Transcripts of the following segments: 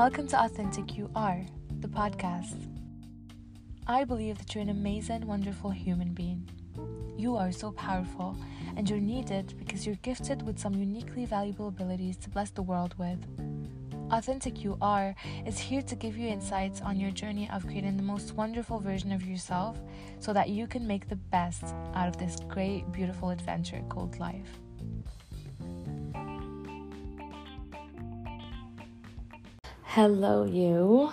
Welcome to Authentic You Are, the podcast. I believe that you're an amazing, wonderful human being. You are so powerful, and you're needed because you're gifted with some uniquely valuable abilities to bless the world with. Authentic You Are is here to give you insights on your journey of creating the most wonderful version of yourself so that you can make the best out of this great, beautiful adventure called life. Hello, you.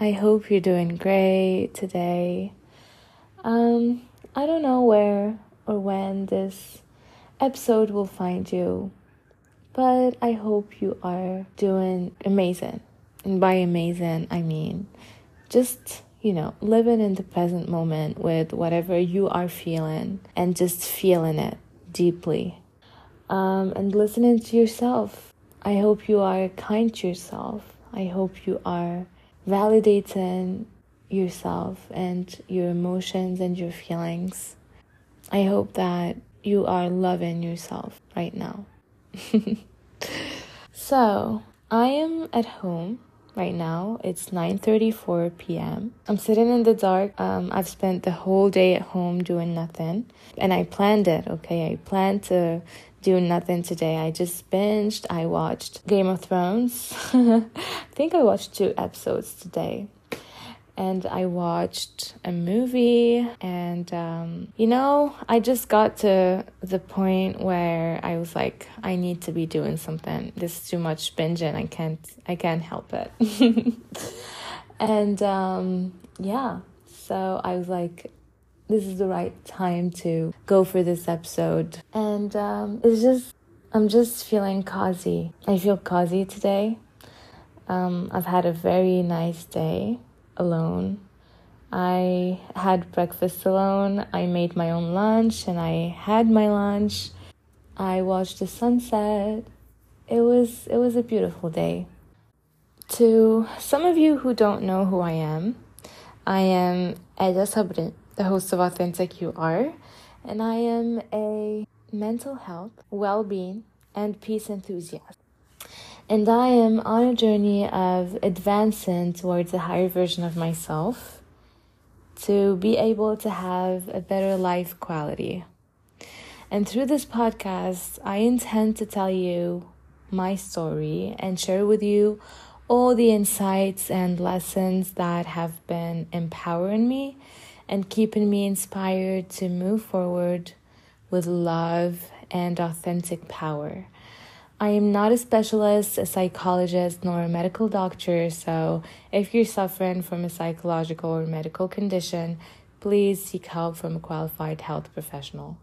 I hope you're doing great today. Um, I don't know where or when this episode will find you, but I hope you are doing amazing. And by amazing, I mean just, you know, living in the present moment with whatever you are feeling and just feeling it deeply. Um, and listening to yourself. I hope you are kind to yourself. I hope you are validating yourself and your emotions and your feelings. I hope that you are loving yourself right now. so, I am at home right now. It's 9:34 p.m. I'm sitting in the dark. Um, I've spent the whole day at home doing nothing, and I planned it. Okay, I planned to do nothing today. I just binged. I watched Game of Thrones. I think I watched two episodes today. And I watched a movie, and um, you know, I just got to the point where I was like, I need to be doing something. This is too much binging. I can't, I can't help it. and um, yeah, so I was like, this is the right time to go for this episode. And um, it's just, I'm just feeling cozy. I feel cozy today. Um, I've had a very nice day alone. I had breakfast alone. I made my own lunch and I had my lunch. I watched the sunset. It was it was a beautiful day. To some of you who don't know who I am, I am Eda Sabrin the host of Authentic You Are, and I am a mental health, well being, and peace enthusiast. And I am on a journey of advancing towards a higher version of myself to be able to have a better life quality. And through this podcast, I intend to tell you my story and share with you all the insights and lessons that have been empowering me and keeping me inspired to move forward with love and authentic power. I am not a specialist, a psychologist, nor a medical doctor, so if you're suffering from a psychological or medical condition, please seek help from a qualified health professional.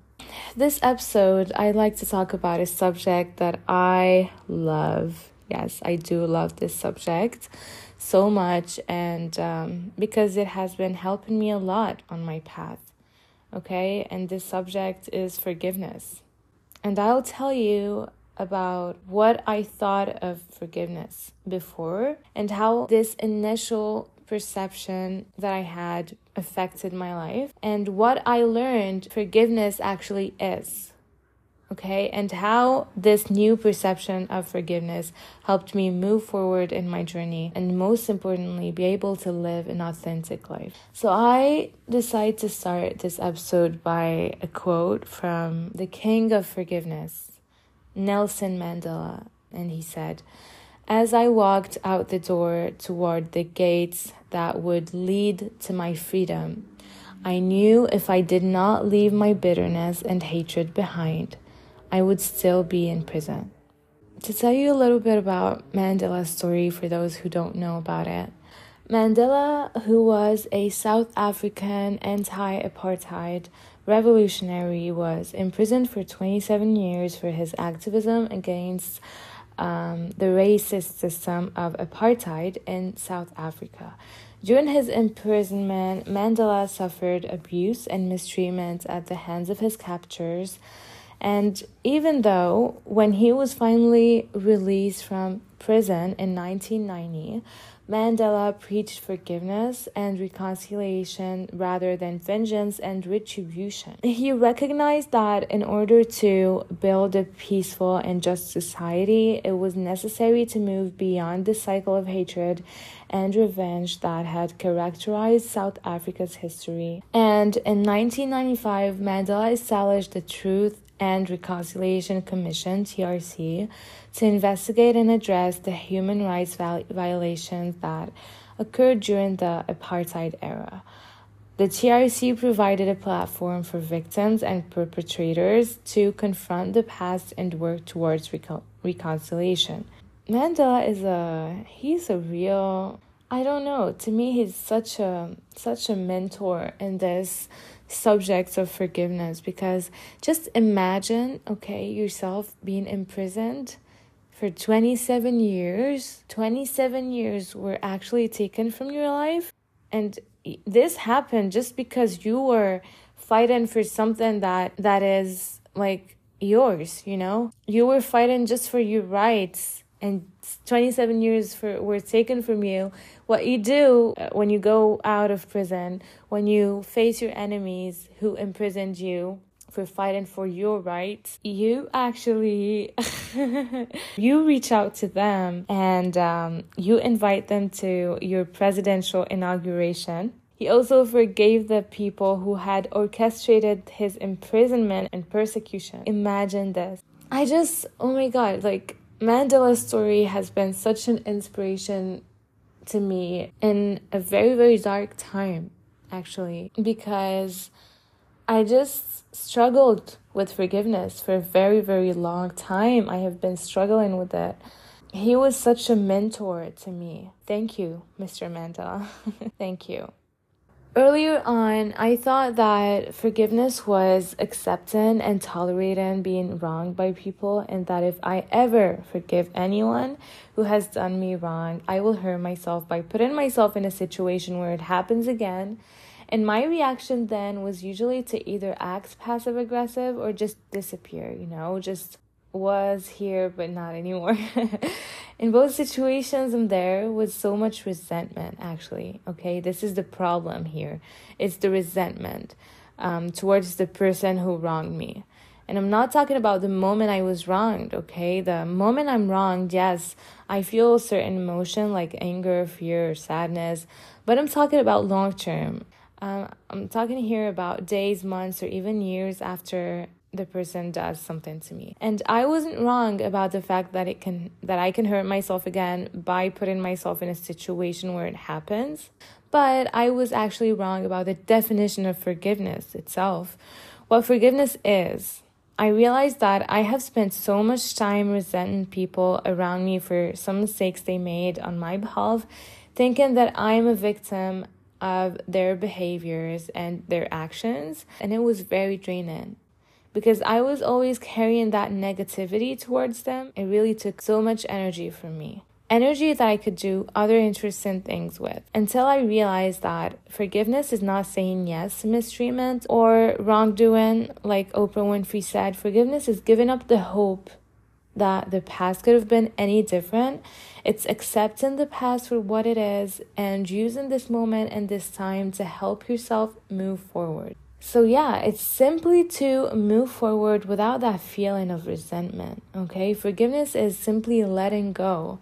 This episode, I'd like to talk about a subject that I love. Yes, I do love this subject so much and um, because it has been helping me a lot on my path. Okay, and this subject is forgiveness. And I'll tell you about what I thought of forgiveness before and how this initial perception that I had affected my life and what I learned forgiveness actually is okay, and how this new perception of forgiveness helped me move forward in my journey and most importantly, be able to live an authentic life. So, I decided to start this episode by a quote from the King of Forgiveness, Nelson Mandela, and he said, as I walked out the door toward the gates that would lead to my freedom, I knew if I did not leave my bitterness and hatred behind, I would still be in prison. To tell you a little bit about Mandela's story for those who don't know about it, Mandela, who was a South African anti apartheid revolutionary, was imprisoned for 27 years for his activism against um, the racist system of apartheid in South Africa. During his imprisonment, Mandela suffered abuse and mistreatment at the hands of his captors and even though when he was finally released from prison in 1990, Mandela preached forgiveness and reconciliation rather than vengeance and retribution. He recognized that in order to build a peaceful and just society, it was necessary to move beyond the cycle of hatred and revenge that had characterized South Africa's history. And in 1995, Mandela established the Truth and Reconciliation Commission, TRC, to investigate and address the human rights violations that occurred during the apartheid era. The TRC provided a platform for victims and perpetrators to confront the past and work towards recon- reconciliation. Mandela is a he's a real I don't know. To me he's such a such a mentor in this subjects of forgiveness because just imagine, okay, yourself being imprisoned for 27 years. 27 years were actually taken from your life. And this happened just because you were fighting for something that that is like yours, you know? You were fighting just for your rights and 27 years for were taken from you what you do uh, when you go out of prison when you face your enemies who imprisoned you for fighting for your rights you actually you reach out to them and um, you invite them to your presidential inauguration. He also forgave the people who had orchestrated his imprisonment and persecution. Imagine this. I just oh my god like Mandela's story has been such an inspiration to me in a very, very dark time, actually, because I just struggled with forgiveness for a very, very long time. I have been struggling with it. He was such a mentor to me. Thank you, Mr. Mandela. Thank you. Earlier on, I thought that forgiveness was accepting and tolerating being wronged by people, and that if I ever forgive anyone who has done me wrong, I will hurt myself by putting myself in a situation where it happens again. And my reaction then was usually to either act passive aggressive or just disappear, you know, just was here but not anymore. in both situations, I'm there with so much resentment, actually. Okay, this is the problem here. It's the resentment um, towards the person who wronged me. And I'm not talking about the moment I was wronged, okay? The moment I'm wronged, yes, I feel a certain emotion like anger, fear, or sadness, but I'm talking about long term. Um, I'm talking here about days, months, or even years after the person does something to me. And I wasn't wrong about the fact that it can that I can hurt myself again by putting myself in a situation where it happens. But I was actually wrong about the definition of forgiveness itself. What forgiveness is. I realized that I have spent so much time resenting people around me for some mistakes they made on my behalf, thinking that I'm a victim of their behaviors and their actions, and it was very draining because I was always carrying that negativity towards them. It really took so much energy from me. Energy that I could do other interesting things with until I realized that forgiveness is not saying yes to mistreatment or wrongdoing. Like Oprah Winfrey said, forgiveness is giving up the hope that the past could have been any different. It's accepting the past for what it is and using this moment and this time to help yourself move forward. So, yeah, it's simply to move forward without that feeling of resentment. Okay, forgiveness is simply letting go,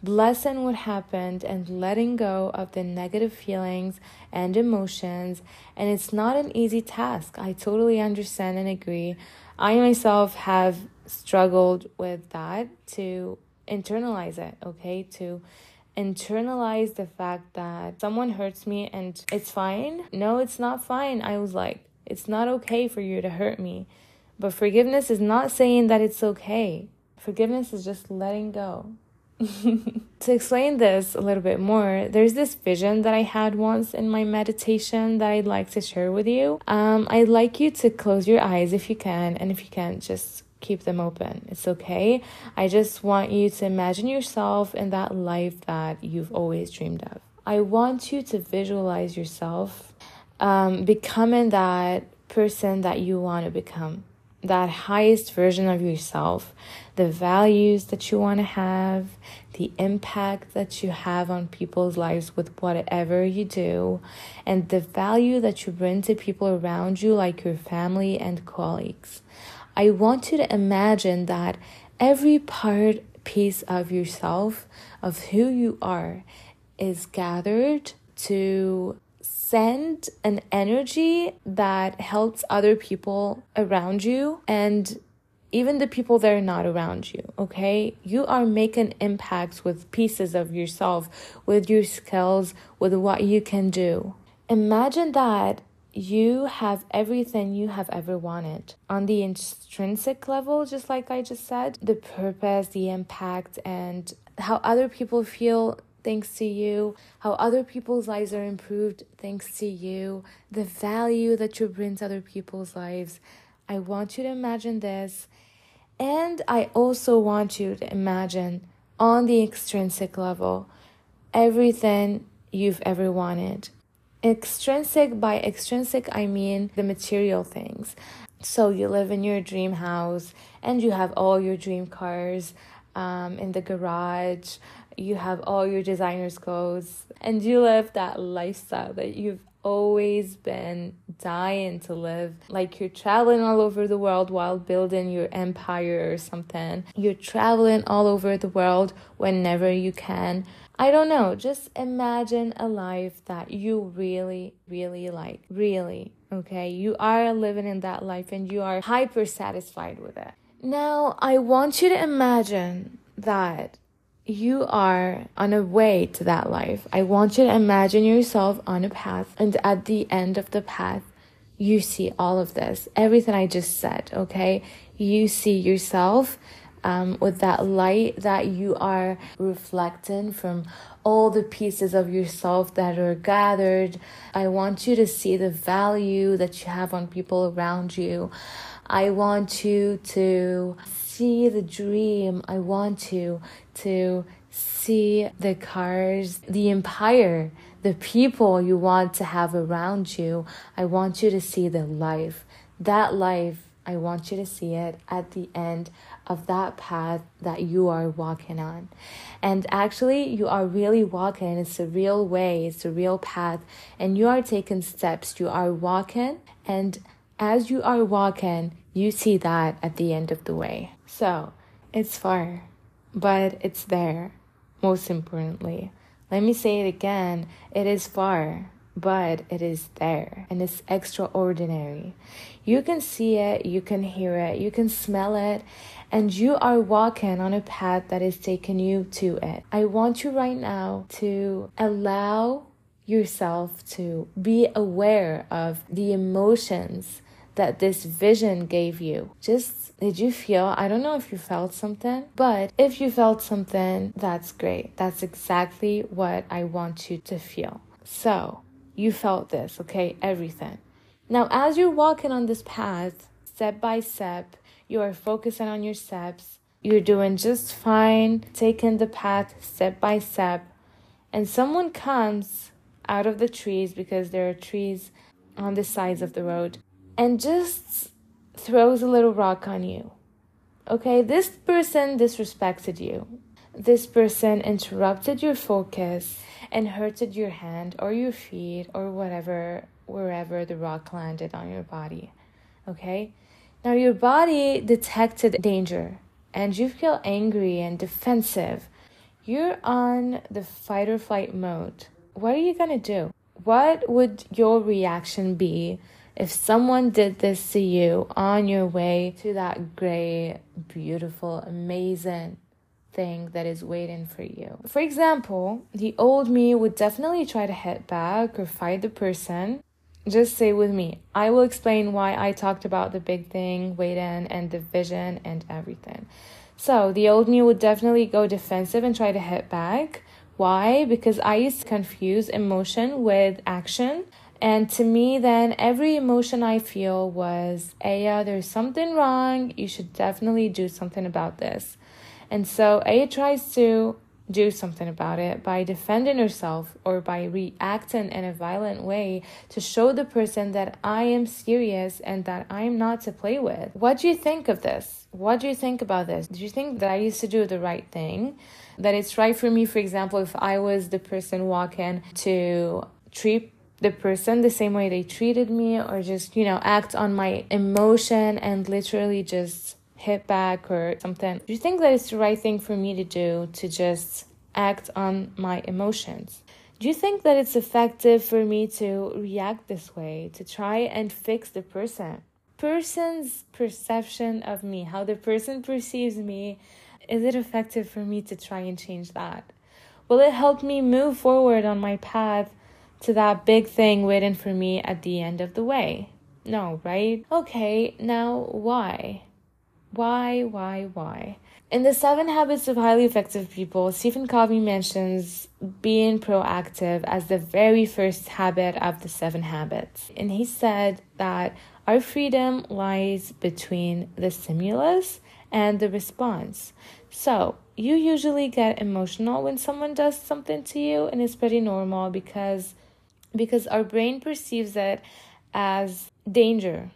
blessing what happened, and letting go of the negative feelings and emotions. And it's not an easy task. I totally understand and agree. I myself have struggled with that to internalize it, okay, to internalize the fact that someone hurts me and it's fine. No, it's not fine. I was like, it's not okay for you to hurt me. But forgiveness is not saying that it's okay. Forgiveness is just letting go. to explain this a little bit more, there's this vision that I had once in my meditation that I'd like to share with you. Um, I'd like you to close your eyes if you can, and if you can't, just keep them open. It's okay. I just want you to imagine yourself in that life that you've always dreamed of. I want you to visualize yourself um, becoming that person that you want to become. that highest version of yourself, the values that you want to have, the impact that you have on people's lives with whatever you do, and the value that you bring to people around you, like your family and colleagues. I want you to imagine that every part, piece of yourself, of who you are, is gathered to send an energy that helps other people around you and even the people that are not around you, okay? You are making impacts with pieces of yourself, with your skills, with what you can do. Imagine that you have everything you have ever wanted on the intrinsic level, just like I just said the purpose, the impact, and how other people feel thanks to you, how other people's lives are improved thanks to you, the value that you bring to other people's lives. I want you to imagine this. And I also want you to imagine on the extrinsic level everything you've ever wanted. Extrinsic, by extrinsic, I mean the material things. So you live in your dream house and you have all your dream cars um, in the garage you have all your designer's clothes and you live that lifestyle that you've always been dying to live. Like you're traveling all over the world while building your empire or something. You're traveling all over the world whenever you can. I don't know, just imagine a life that you really, really like. Really, okay? You are living in that life and you are hyper satisfied with it. Now, I want you to imagine that you are on a way to that life. I want you to imagine yourself on a path, and at the end of the path, you see all of this, everything I just said, okay? You see yourself um, with that light that you are reflecting from all the pieces of yourself that are gathered. I want you to see the value that you have on people around you. I want you to see the dream. I want you to see the cars, the empire, the people you want to have around you. I want you to see the life. That life, I want you to see it at the end of that path that you are walking on. And actually, you are really walking. It's a real way, it's a real path, and you are taking steps. You are walking, and as you are walking, you see that at the end of the way. So it's far, but it's there, most importantly. Let me say it again it is far, but it is there and it's extraordinary. You can see it, you can hear it, you can smell it, and you are walking on a path that is taking you to it. I want you right now to allow yourself to be aware of the emotions that this vision gave you. Just did you feel? I don't know if you felt something, but if you felt something, that's great. That's exactly what I want you to feel. So, you felt this, okay? Everything. Now, as you're walking on this path, step by step, you are focusing on your steps. You're doing just fine, taking the path step by step. And someone comes out of the trees because there are trees on the sides of the road and just throws a little rock on you. Okay, this person disrespected you. This person interrupted your focus and hurted your hand or your feet or whatever, wherever the rock landed on your body. Okay, now your body detected danger and you feel angry and defensive. You're on the fight or flight mode. What are you gonna do? What would your reaction be if someone did this to you on your way to that great, beautiful, amazing thing that is waiting for you. For example, the old me would definitely try to hit back or fight the person. Just say with me. I will explain why I talked about the big thing, waiting, and the vision and everything. So, the old me would definitely go defensive and try to hit back. Why? Because I used to confuse emotion with action. And to me, then every emotion I feel was, Aya, there's something wrong. You should definitely do something about this. And so Aya tries to do something about it by defending herself or by reacting in a violent way to show the person that I am serious and that I am not to play with. What do you think of this? What do you think about this? Do you think that I used to do the right thing? That it's right for me, for example, if I was the person walking to treat the person the same way they treated me or just, you know, act on my emotion and literally just hit back or something. Do you think that it's the right thing for me to do to just act on my emotions? Do you think that it's effective for me to react this way, to try and fix the person? Person's perception of me, how the person perceives me, is it effective for me to try and change that? Will it help me move forward on my path to that big thing waiting for me at the end of the way? No, right? Okay, now why? Why, why, why? In the seven habits of highly effective people, Stephen Covey mentions being proactive as the very first habit of the seven habits. And he said that our freedom lies between the stimulus and the response. So, you usually get emotional when someone does something to you, and it's pretty normal because because our brain perceives it as danger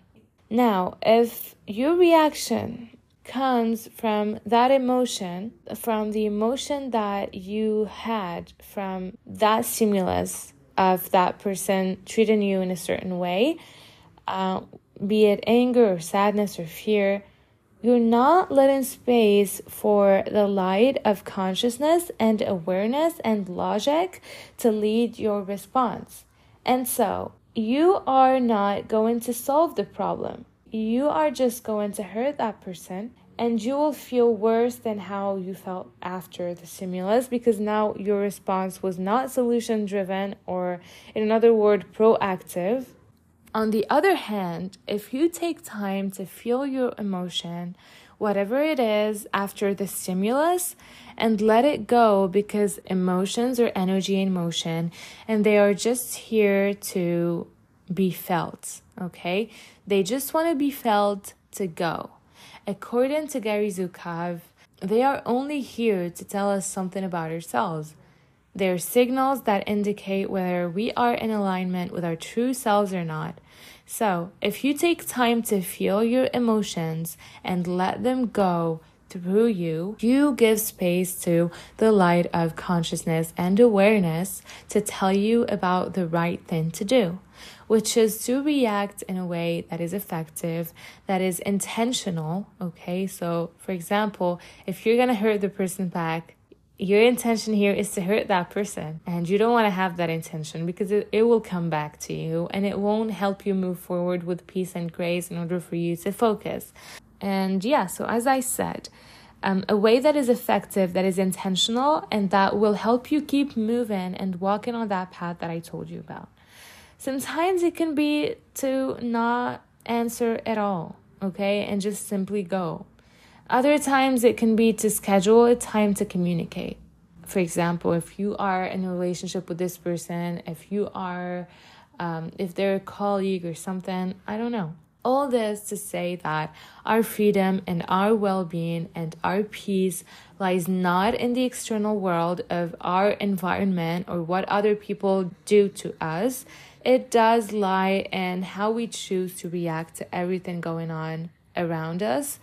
now, if your reaction comes from that emotion, from the emotion that you had from that stimulus of that person treating you in a certain way, uh, be it anger or sadness or fear, you're not letting space for the light of consciousness and awareness and logic to lead your response. And so, you are not going to solve the problem. You are just going to hurt that person and you will feel worse than how you felt after the stimulus because now your response was not solution driven or, in another word, proactive. On the other hand, if you take time to feel your emotion, whatever it is, after the stimulus and let it go because emotions are energy in motion and they are just here to be felt, okay? They just want to be felt to go. According to Gary Zukav, they are only here to tell us something about ourselves. They're signals that indicate whether we are in alignment with our true selves or not. So, if you take time to feel your emotions and let them go through you, you give space to the light of consciousness and awareness to tell you about the right thing to do which is to react in a way that is effective, that is intentional. Okay, so for example, if you're gonna hurt the person back, your intention here is to hurt that person and you don't want to have that intention because it, it will come back to you and it won't help you move forward with peace and grace in order for you to focus and yeah so as i said um, a way that is effective that is intentional and that will help you keep moving and walking on that path that i told you about Sometimes it can be to not answer at all, okay, and just simply go. Other times it can be to schedule a time to communicate. For example, if you are in a relationship with this person, if you are, um, if they're a colleague or something, I don't know. All this to say that our freedom and our well being and our peace lies not in the external world of our environment or what other people do to us it does lie in how we choose to react to everything going on around us.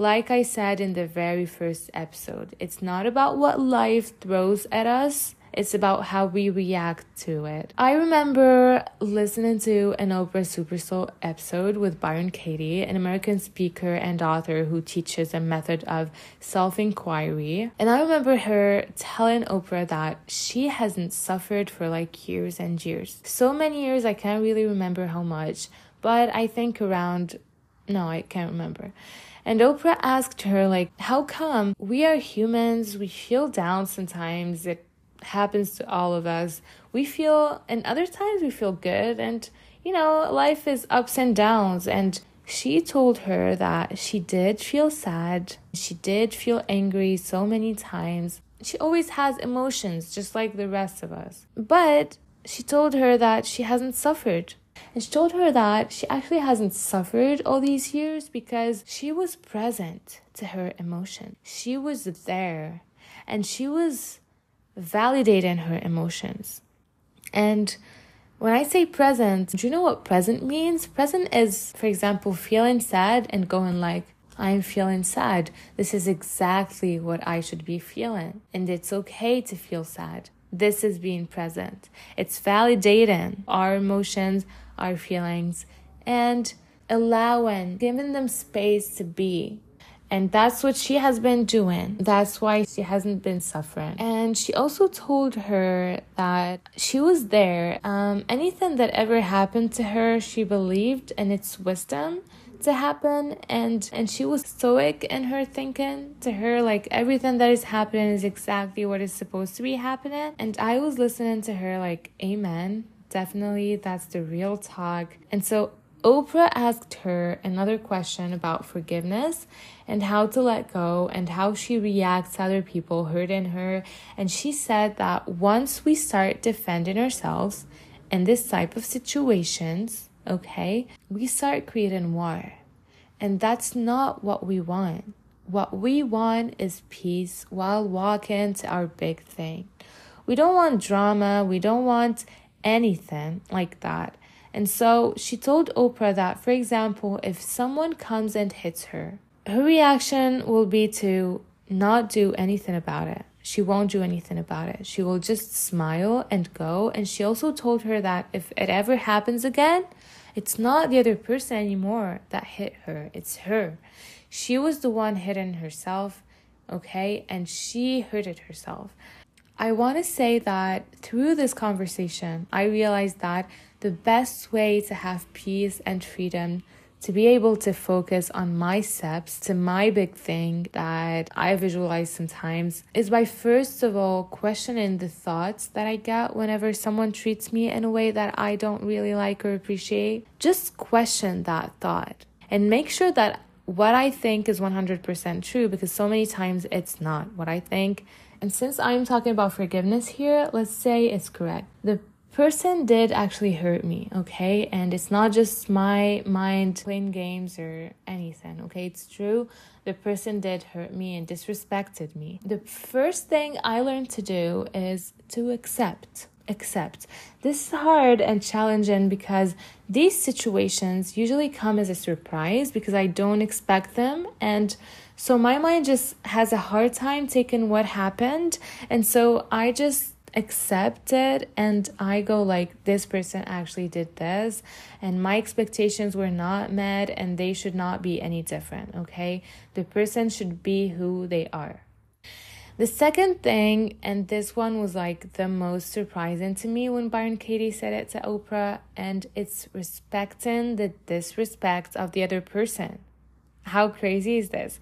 Like I said in the very first episode, it's not about what life throws at us, it's about how we react to it. I remember listening to an Oprah Super Soul episode with Byron Katie, an American speaker and author who teaches a method of self inquiry. And I remember her telling Oprah that she hasn't suffered for like years and years. So many years, I can't really remember how much, but I think around, no, I can't remember. And Oprah asked her, like, how come we are humans, we feel down sometimes, it happens to all of us. We feel, and other times we feel good, and you know, life is ups and downs. And she told her that she did feel sad, she did feel angry so many times. She always has emotions, just like the rest of us. But she told her that she hasn't suffered. And she told her that she actually hasn't suffered all these years because she was present to her emotion. She was there and she was validating her emotions. And when I say present, do you know what present means? Present is, for example, feeling sad and going like, I'm feeling sad. This is exactly what I should be feeling. And it's okay to feel sad. This is being present. It's validating our emotions, our feelings, and allowing, giving them space to be. And that's what she has been doing. That's why she hasn't been suffering. And she also told her that she was there. Um, anything that ever happened to her, she believed in its wisdom to happen and and she was stoic in her thinking to her like everything that is happening is exactly what is supposed to be happening and i was listening to her like amen definitely that's the real talk and so Oprah asked her another question about forgiveness and how to let go and how she reacts to other people hurting her. And she said that once we start defending ourselves in this type of situations, okay, we start creating war. And that's not what we want. What we want is peace while walking to our big thing. We don't want drama, we don't want anything like that. And so she told Oprah that, for example, if someone comes and hits her, her reaction will be to not do anything about it. She won't do anything about it. She will just smile and go. And she also told her that if it ever happens again, it's not the other person anymore that hit her, it's her. She was the one hitting herself, okay? And she hurted herself. I want to say that through this conversation, I realized that the best way to have peace and freedom to be able to focus on my steps to my big thing that I visualize sometimes is by first of all questioning the thoughts that I get whenever someone treats me in a way that I don't really like or appreciate. Just question that thought and make sure that what I think is 100% true because so many times it's not what I think. And since I'm talking about forgiveness here, let's say it's correct. The person did actually hurt me, okay? And it's not just my mind playing games or anything, okay? It's true. The person did hurt me and disrespected me. The first thing I learned to do is to accept. Accept. This is hard and challenging because these situations usually come as a surprise because I don't expect them. And so my mind just has a hard time taking what happened. And so I just accept it and I go like this person actually did this and my expectations were not met and they should not be any different, okay? The person should be who they are. The second thing, and this one was like the most surprising to me when Byron Katie said it to Oprah, and it's respecting the disrespect of the other person. How crazy is this?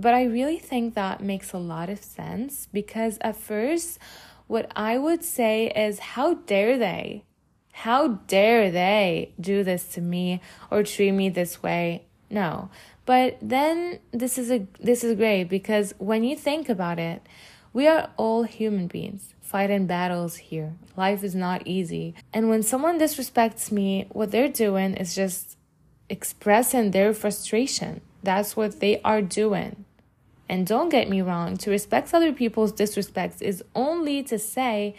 But I really think that makes a lot of sense because at first, what I would say is, how dare they? How dare they do this to me or treat me this way? No. But then this is a this is great because when you think about it, we are all human beings fighting battles here. Life is not easy. And when someone disrespects me, what they're doing is just expressing their frustration. That's what they are doing. And don't get me wrong, to respect other people's disrespects is only to say,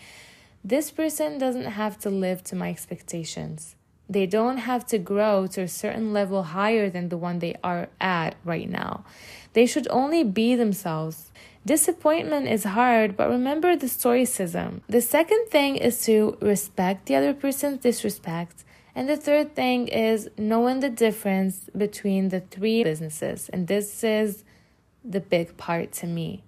this person doesn't have to live to my expectations. They don't have to grow to a certain level higher than the one they are at right now. They should only be themselves. Disappointment is hard, but remember the stoicism. The second thing is to respect the other person's disrespect. And the third thing is knowing the difference between the three businesses. And this is the big part to me.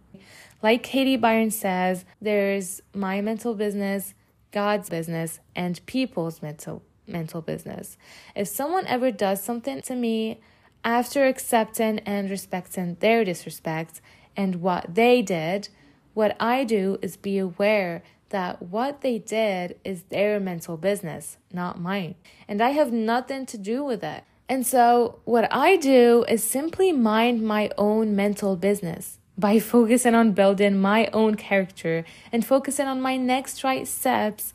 Like Katie Byron says, there's my mental business, God's business, and people's mental mental business. If someone ever does something to me after accepting and respecting their disrespect and what they did, what I do is be aware that what they did is their mental business, not mine. And I have nothing to do with it. And so, what I do is simply mind my own mental business by focusing on building my own character and focusing on my next right steps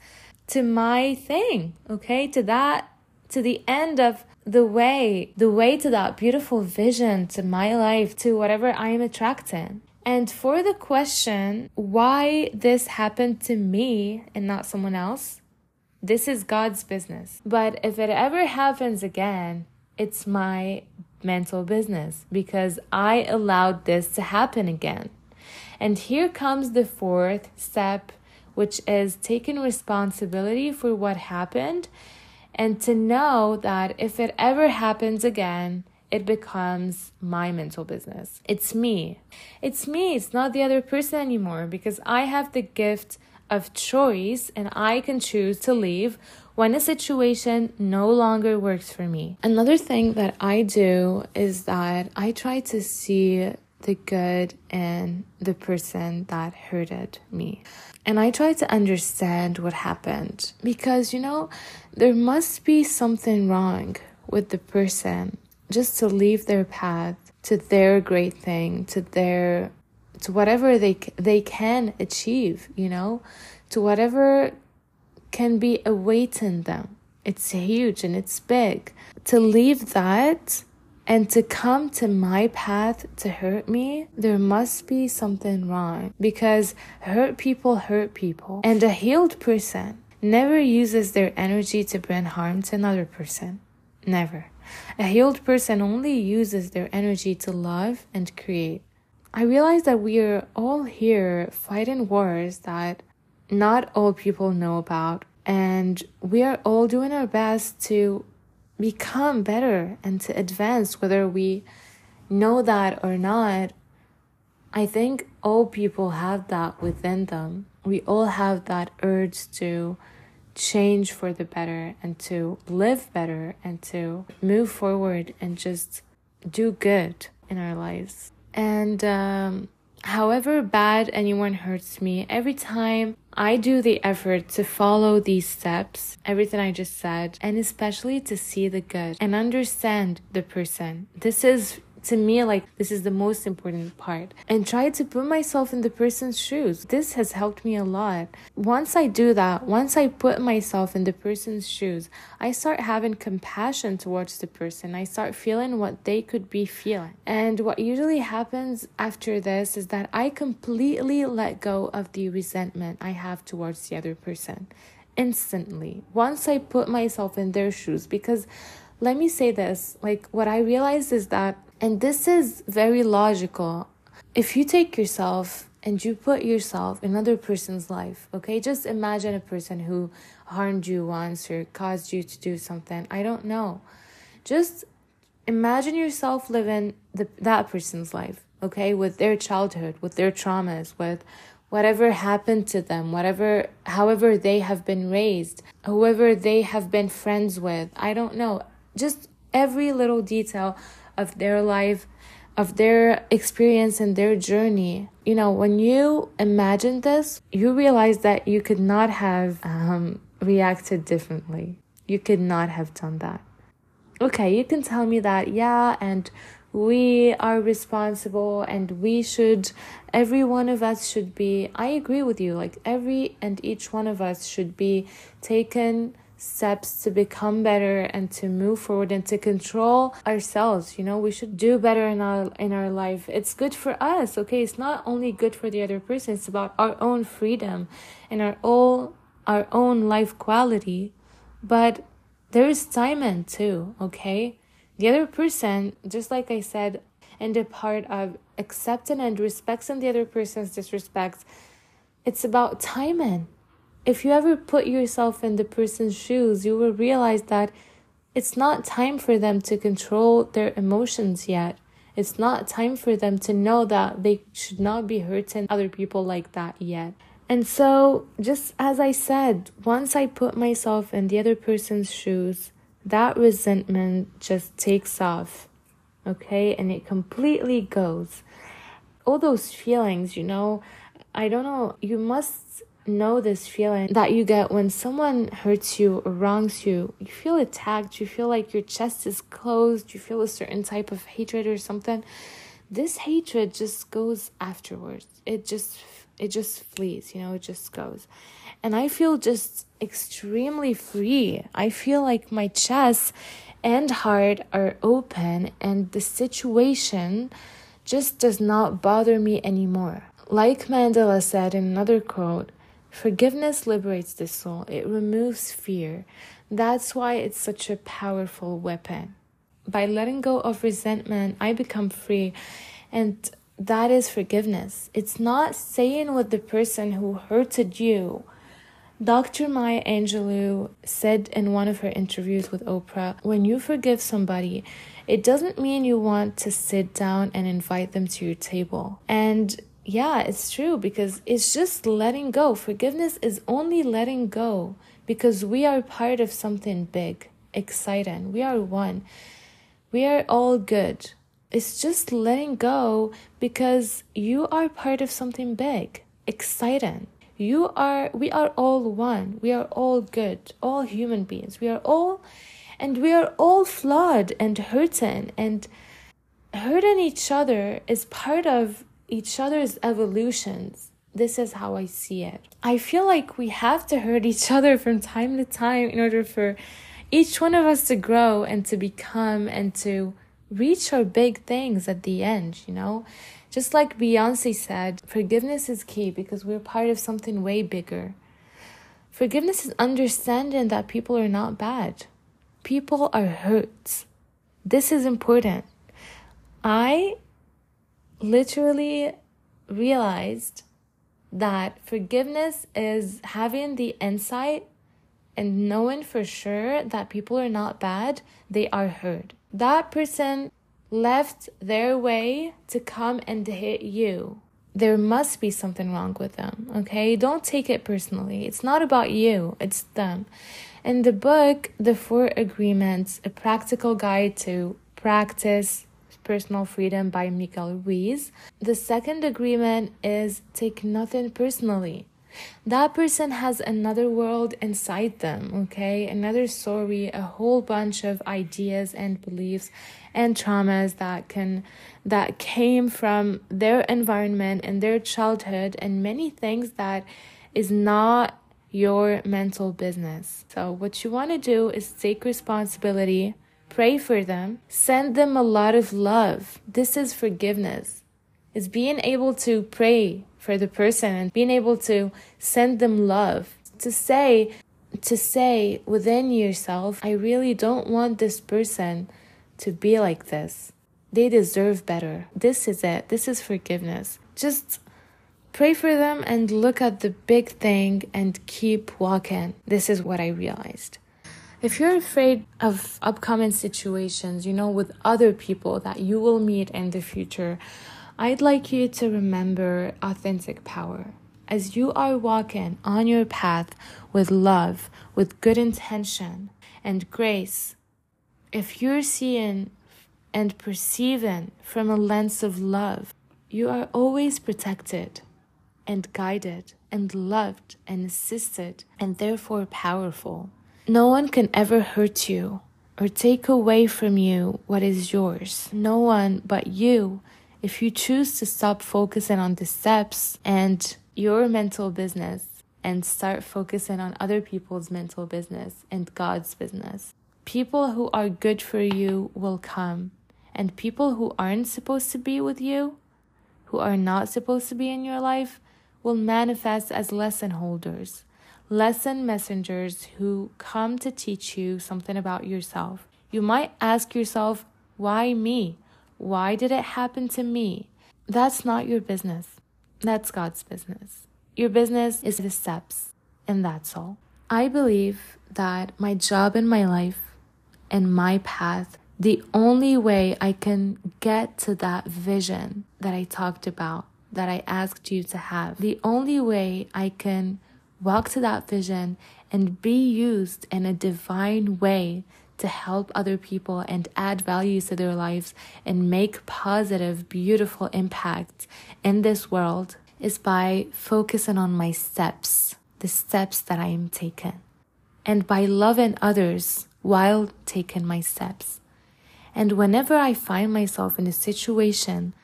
to my thing, okay? To that, to the end of the way, the way to that beautiful vision, to my life, to whatever I am attracting. And for the question, why this happened to me and not someone else, this is God's business. But if it ever happens again, it's my mental business because I allowed this to happen again. And here comes the fourth step, which is taking responsibility for what happened and to know that if it ever happens again, it becomes my mental business. It's me. It's me. It's not the other person anymore because I have the gift of choice and I can choose to leave when a situation no longer works for me. Another thing that I do is that I try to see the good in the person that hurted me. And I try to understand what happened because, you know, there must be something wrong with the person just to leave their path to their great thing, to their to whatever they they can achieve, you know, to whatever can be awaiting them. It's huge and it's big. To leave that and to come to my path to hurt me, there must be something wrong because hurt people hurt people. And a healed person never uses their energy to bring harm to another person. Never. A healed person only uses their energy to love and create. I realize that we are all here fighting wars that not all people know about, and we are all doing our best to become better and to advance, whether we know that or not. I think all people have that within them. We all have that urge to change for the better and to live better and to move forward and just do good in our lives. And um, however bad anyone hurts me, every time I do the effort to follow these steps, everything I just said, and especially to see the good and understand the person. This is to me like this is the most important part. And try to put myself in the person's shoes. This has helped me a lot. Once i do that once i put myself in the person's shoes i start having compassion towards the person. I start feeling what they could be feeling. And what usually happens after this is that i completely let go of the resentment i have towards the other person instantly. Once i put myself in their shoes because let me say this like what i realized is that and this is very logical. If you take yourself and you put yourself in another person's life, okay? Just imagine a person who harmed you once or caused you to do something. I don't know. Just imagine yourself living the, that person's life, okay? With their childhood, with their traumas, with whatever happened to them, whatever, however they have been raised, whoever they have been friends with. I don't know. Just every little detail of their life, of their experience and their journey. You know, when you imagine this, you realize that you could not have um, reacted differently. You could not have done that. Okay, you can tell me that, yeah, and we are responsible and we should, every one of us should be, I agree with you, like every and each one of us should be taken steps to become better and to move forward and to control ourselves you know? We should do better in our in our life. It's good for us okay? It's not only good for the other person. It's about our own freedom and our all our own life quality. But there's time in too okay? The other person just like i said and the part of accepting and respecting the other person's disrespect it's about timing if you ever put yourself in the person's shoes, you will realize that it's not time for them to control their emotions yet. It's not time for them to know that they should not be hurting other people like that yet. And so, just as I said, once I put myself in the other person's shoes, that resentment just takes off, okay? And it completely goes. All those feelings, you know, I don't know, you must know this feeling that you get when someone hurts you or wrongs you. You feel attacked, you feel like your chest is closed, you feel a certain type of hatred or something. This hatred just goes afterwards. It just it just flees, you know, it just goes. And I feel just extremely free. I feel like my chest and heart are open and the situation just does not bother me anymore. Like Mandela said in another quote, forgiveness liberates the soul, it removes fear. That's why it's such a powerful weapon. By letting go of resentment, I become free. And that is forgiveness. It's not saying what the person who hurted you. Dr. Maya Angelou said in one of her interviews with Oprah when you forgive somebody, it doesn't mean you want to sit down and invite them to your table. And yeah, it's true because it's just letting go. Forgiveness is only letting go because we are part of something big, exciting. We are one. We are all good. It's just letting go because you are part of something big, exciting. You are, we are all one. We are all good, all human beings. We are all, and we are all flawed and hurting. And hurting each other is part of each other's evolutions. This is how I see it. I feel like we have to hurt each other from time to time in order for each one of us to grow and to become and to reach our big things at the end, you know? Just like Beyonce said, forgiveness is key because we're part of something way bigger. Forgiveness is understanding that people are not bad. People are hurt. This is important. I literally realized that forgiveness is having the insight and knowing for sure that people are not bad, they are hurt that person left their way to come and hit you. There must be something wrong with them, okay? Don't take it personally. It's not about you, it's them. In the book, The Four Agreements, a practical guide to practice personal freedom by Miguel Ruiz, the second agreement is take nothing personally that person has another world inside them, okay? Another story, a whole bunch of ideas and beliefs and traumas that can that came from their environment and their childhood and many things that is not your mental business. So what you want to do is take responsibility, pray for them, send them a lot of love. This is forgiveness. Is being able to pray for the person and being able to send them love. To say to say within yourself i really don't want this person to be like this. They deserve better. This is it. This is forgiveness. Just pray for them and look at the big thing and keep walking. This is what i realized if you're afraid of upcoming situations you know with other people that you will meet in the future I'd like you to remember authentic power. As you are walking on your path with love, with good intention and grace, if you're seeing and perceiving from a lens of love, you are always protected and guided and loved and assisted and therefore powerful. No one can ever hurt you or take away from you what is yours. No one but you if you choose to stop focusing on the steps and your mental business and start focusing on other people's mental business and God's business, people who are good for you will come. And people who aren't supposed to be with you, who are not supposed to be in your life, will manifest as lesson holders, lesson messengers who come to teach you something about yourself. You might ask yourself, why me? Why did it happen to me? That's not your business. That's God's business. Your business is the steps, and that's all. I believe that my job in my life and my path, the only way I can get to that vision that I talked about, that I asked you to have, the only way I can walk to that vision and be used in a divine way to help other people and add values to their lives and make positive, beautiful impacts in this world is by focusing on my steps, the steps that I am taking, and by loving others while taking my steps. And whenever I find myself in a situation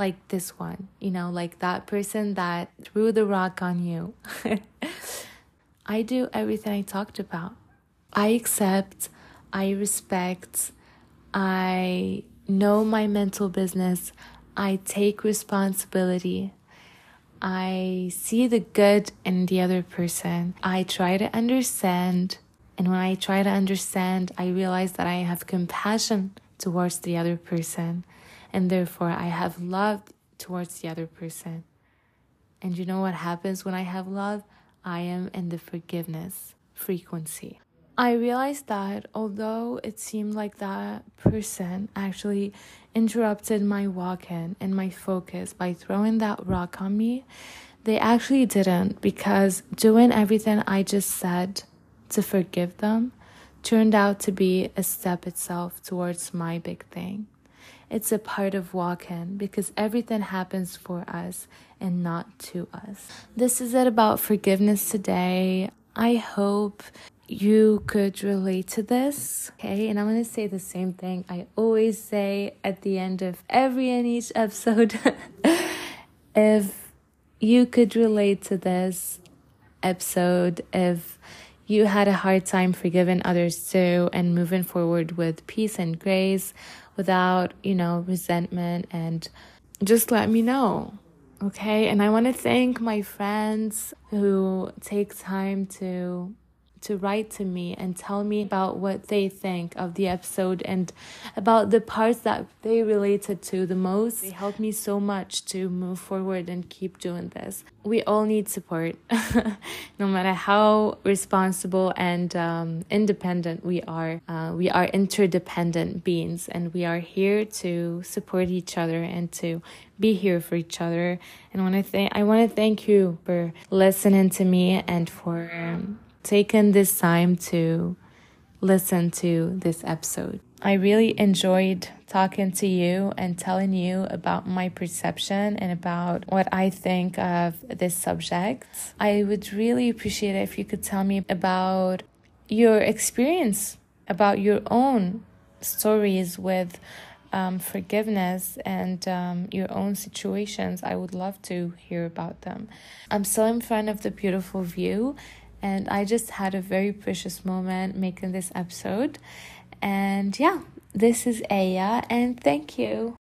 like this one, you know, like that person that threw the rock on you, I do everything I talked about. I accept I respect, I know my mental business, I take responsibility. I see the good in the other person. I try to understand. And when I try to understand, I realize that I have compassion towards the other person. And therefore, I have love towards the other person. And you know what happens when I have love? I am in the forgiveness frequency. I realized that although it seemed like that person actually interrupted my walk in and my focus by throwing that rock on me, they actually didn't because doing everything I just said to forgive them turned out to be a step itself towards my big thing. It's a part of walk in because everything happens for us and not to us. This is it about forgiveness today. I hope you could relate to this. Okay, and I'm gonna say the same thing I always say at the end of every and each episode. if you could relate to this episode, if you had a hard time forgiving others too and moving forward with peace and grace without, you know, resentment and just let me know. Okay, and I want to thank my friends who take time to to write to me and tell me about what they think of the episode and about the parts that they related to the most. They helped me so much to move forward and keep doing this. We all need support, no matter how responsible and um, independent we are. Uh, we are interdependent beings and we are here to support each other and to be here for each other. And I think I want to thank you for listening to me and for um, taken this time to listen to this episode. I really enjoyed talking to you and telling you about my perception and about what I think of this subject. I would really appreciate it if you could tell me about your experience, about your own stories with um, forgiveness and um, your own situations. I would love to hear about them. I'm still in front of the beautiful view and I just had a very precious moment making this episode. And yeah, this is Aya, and thank you.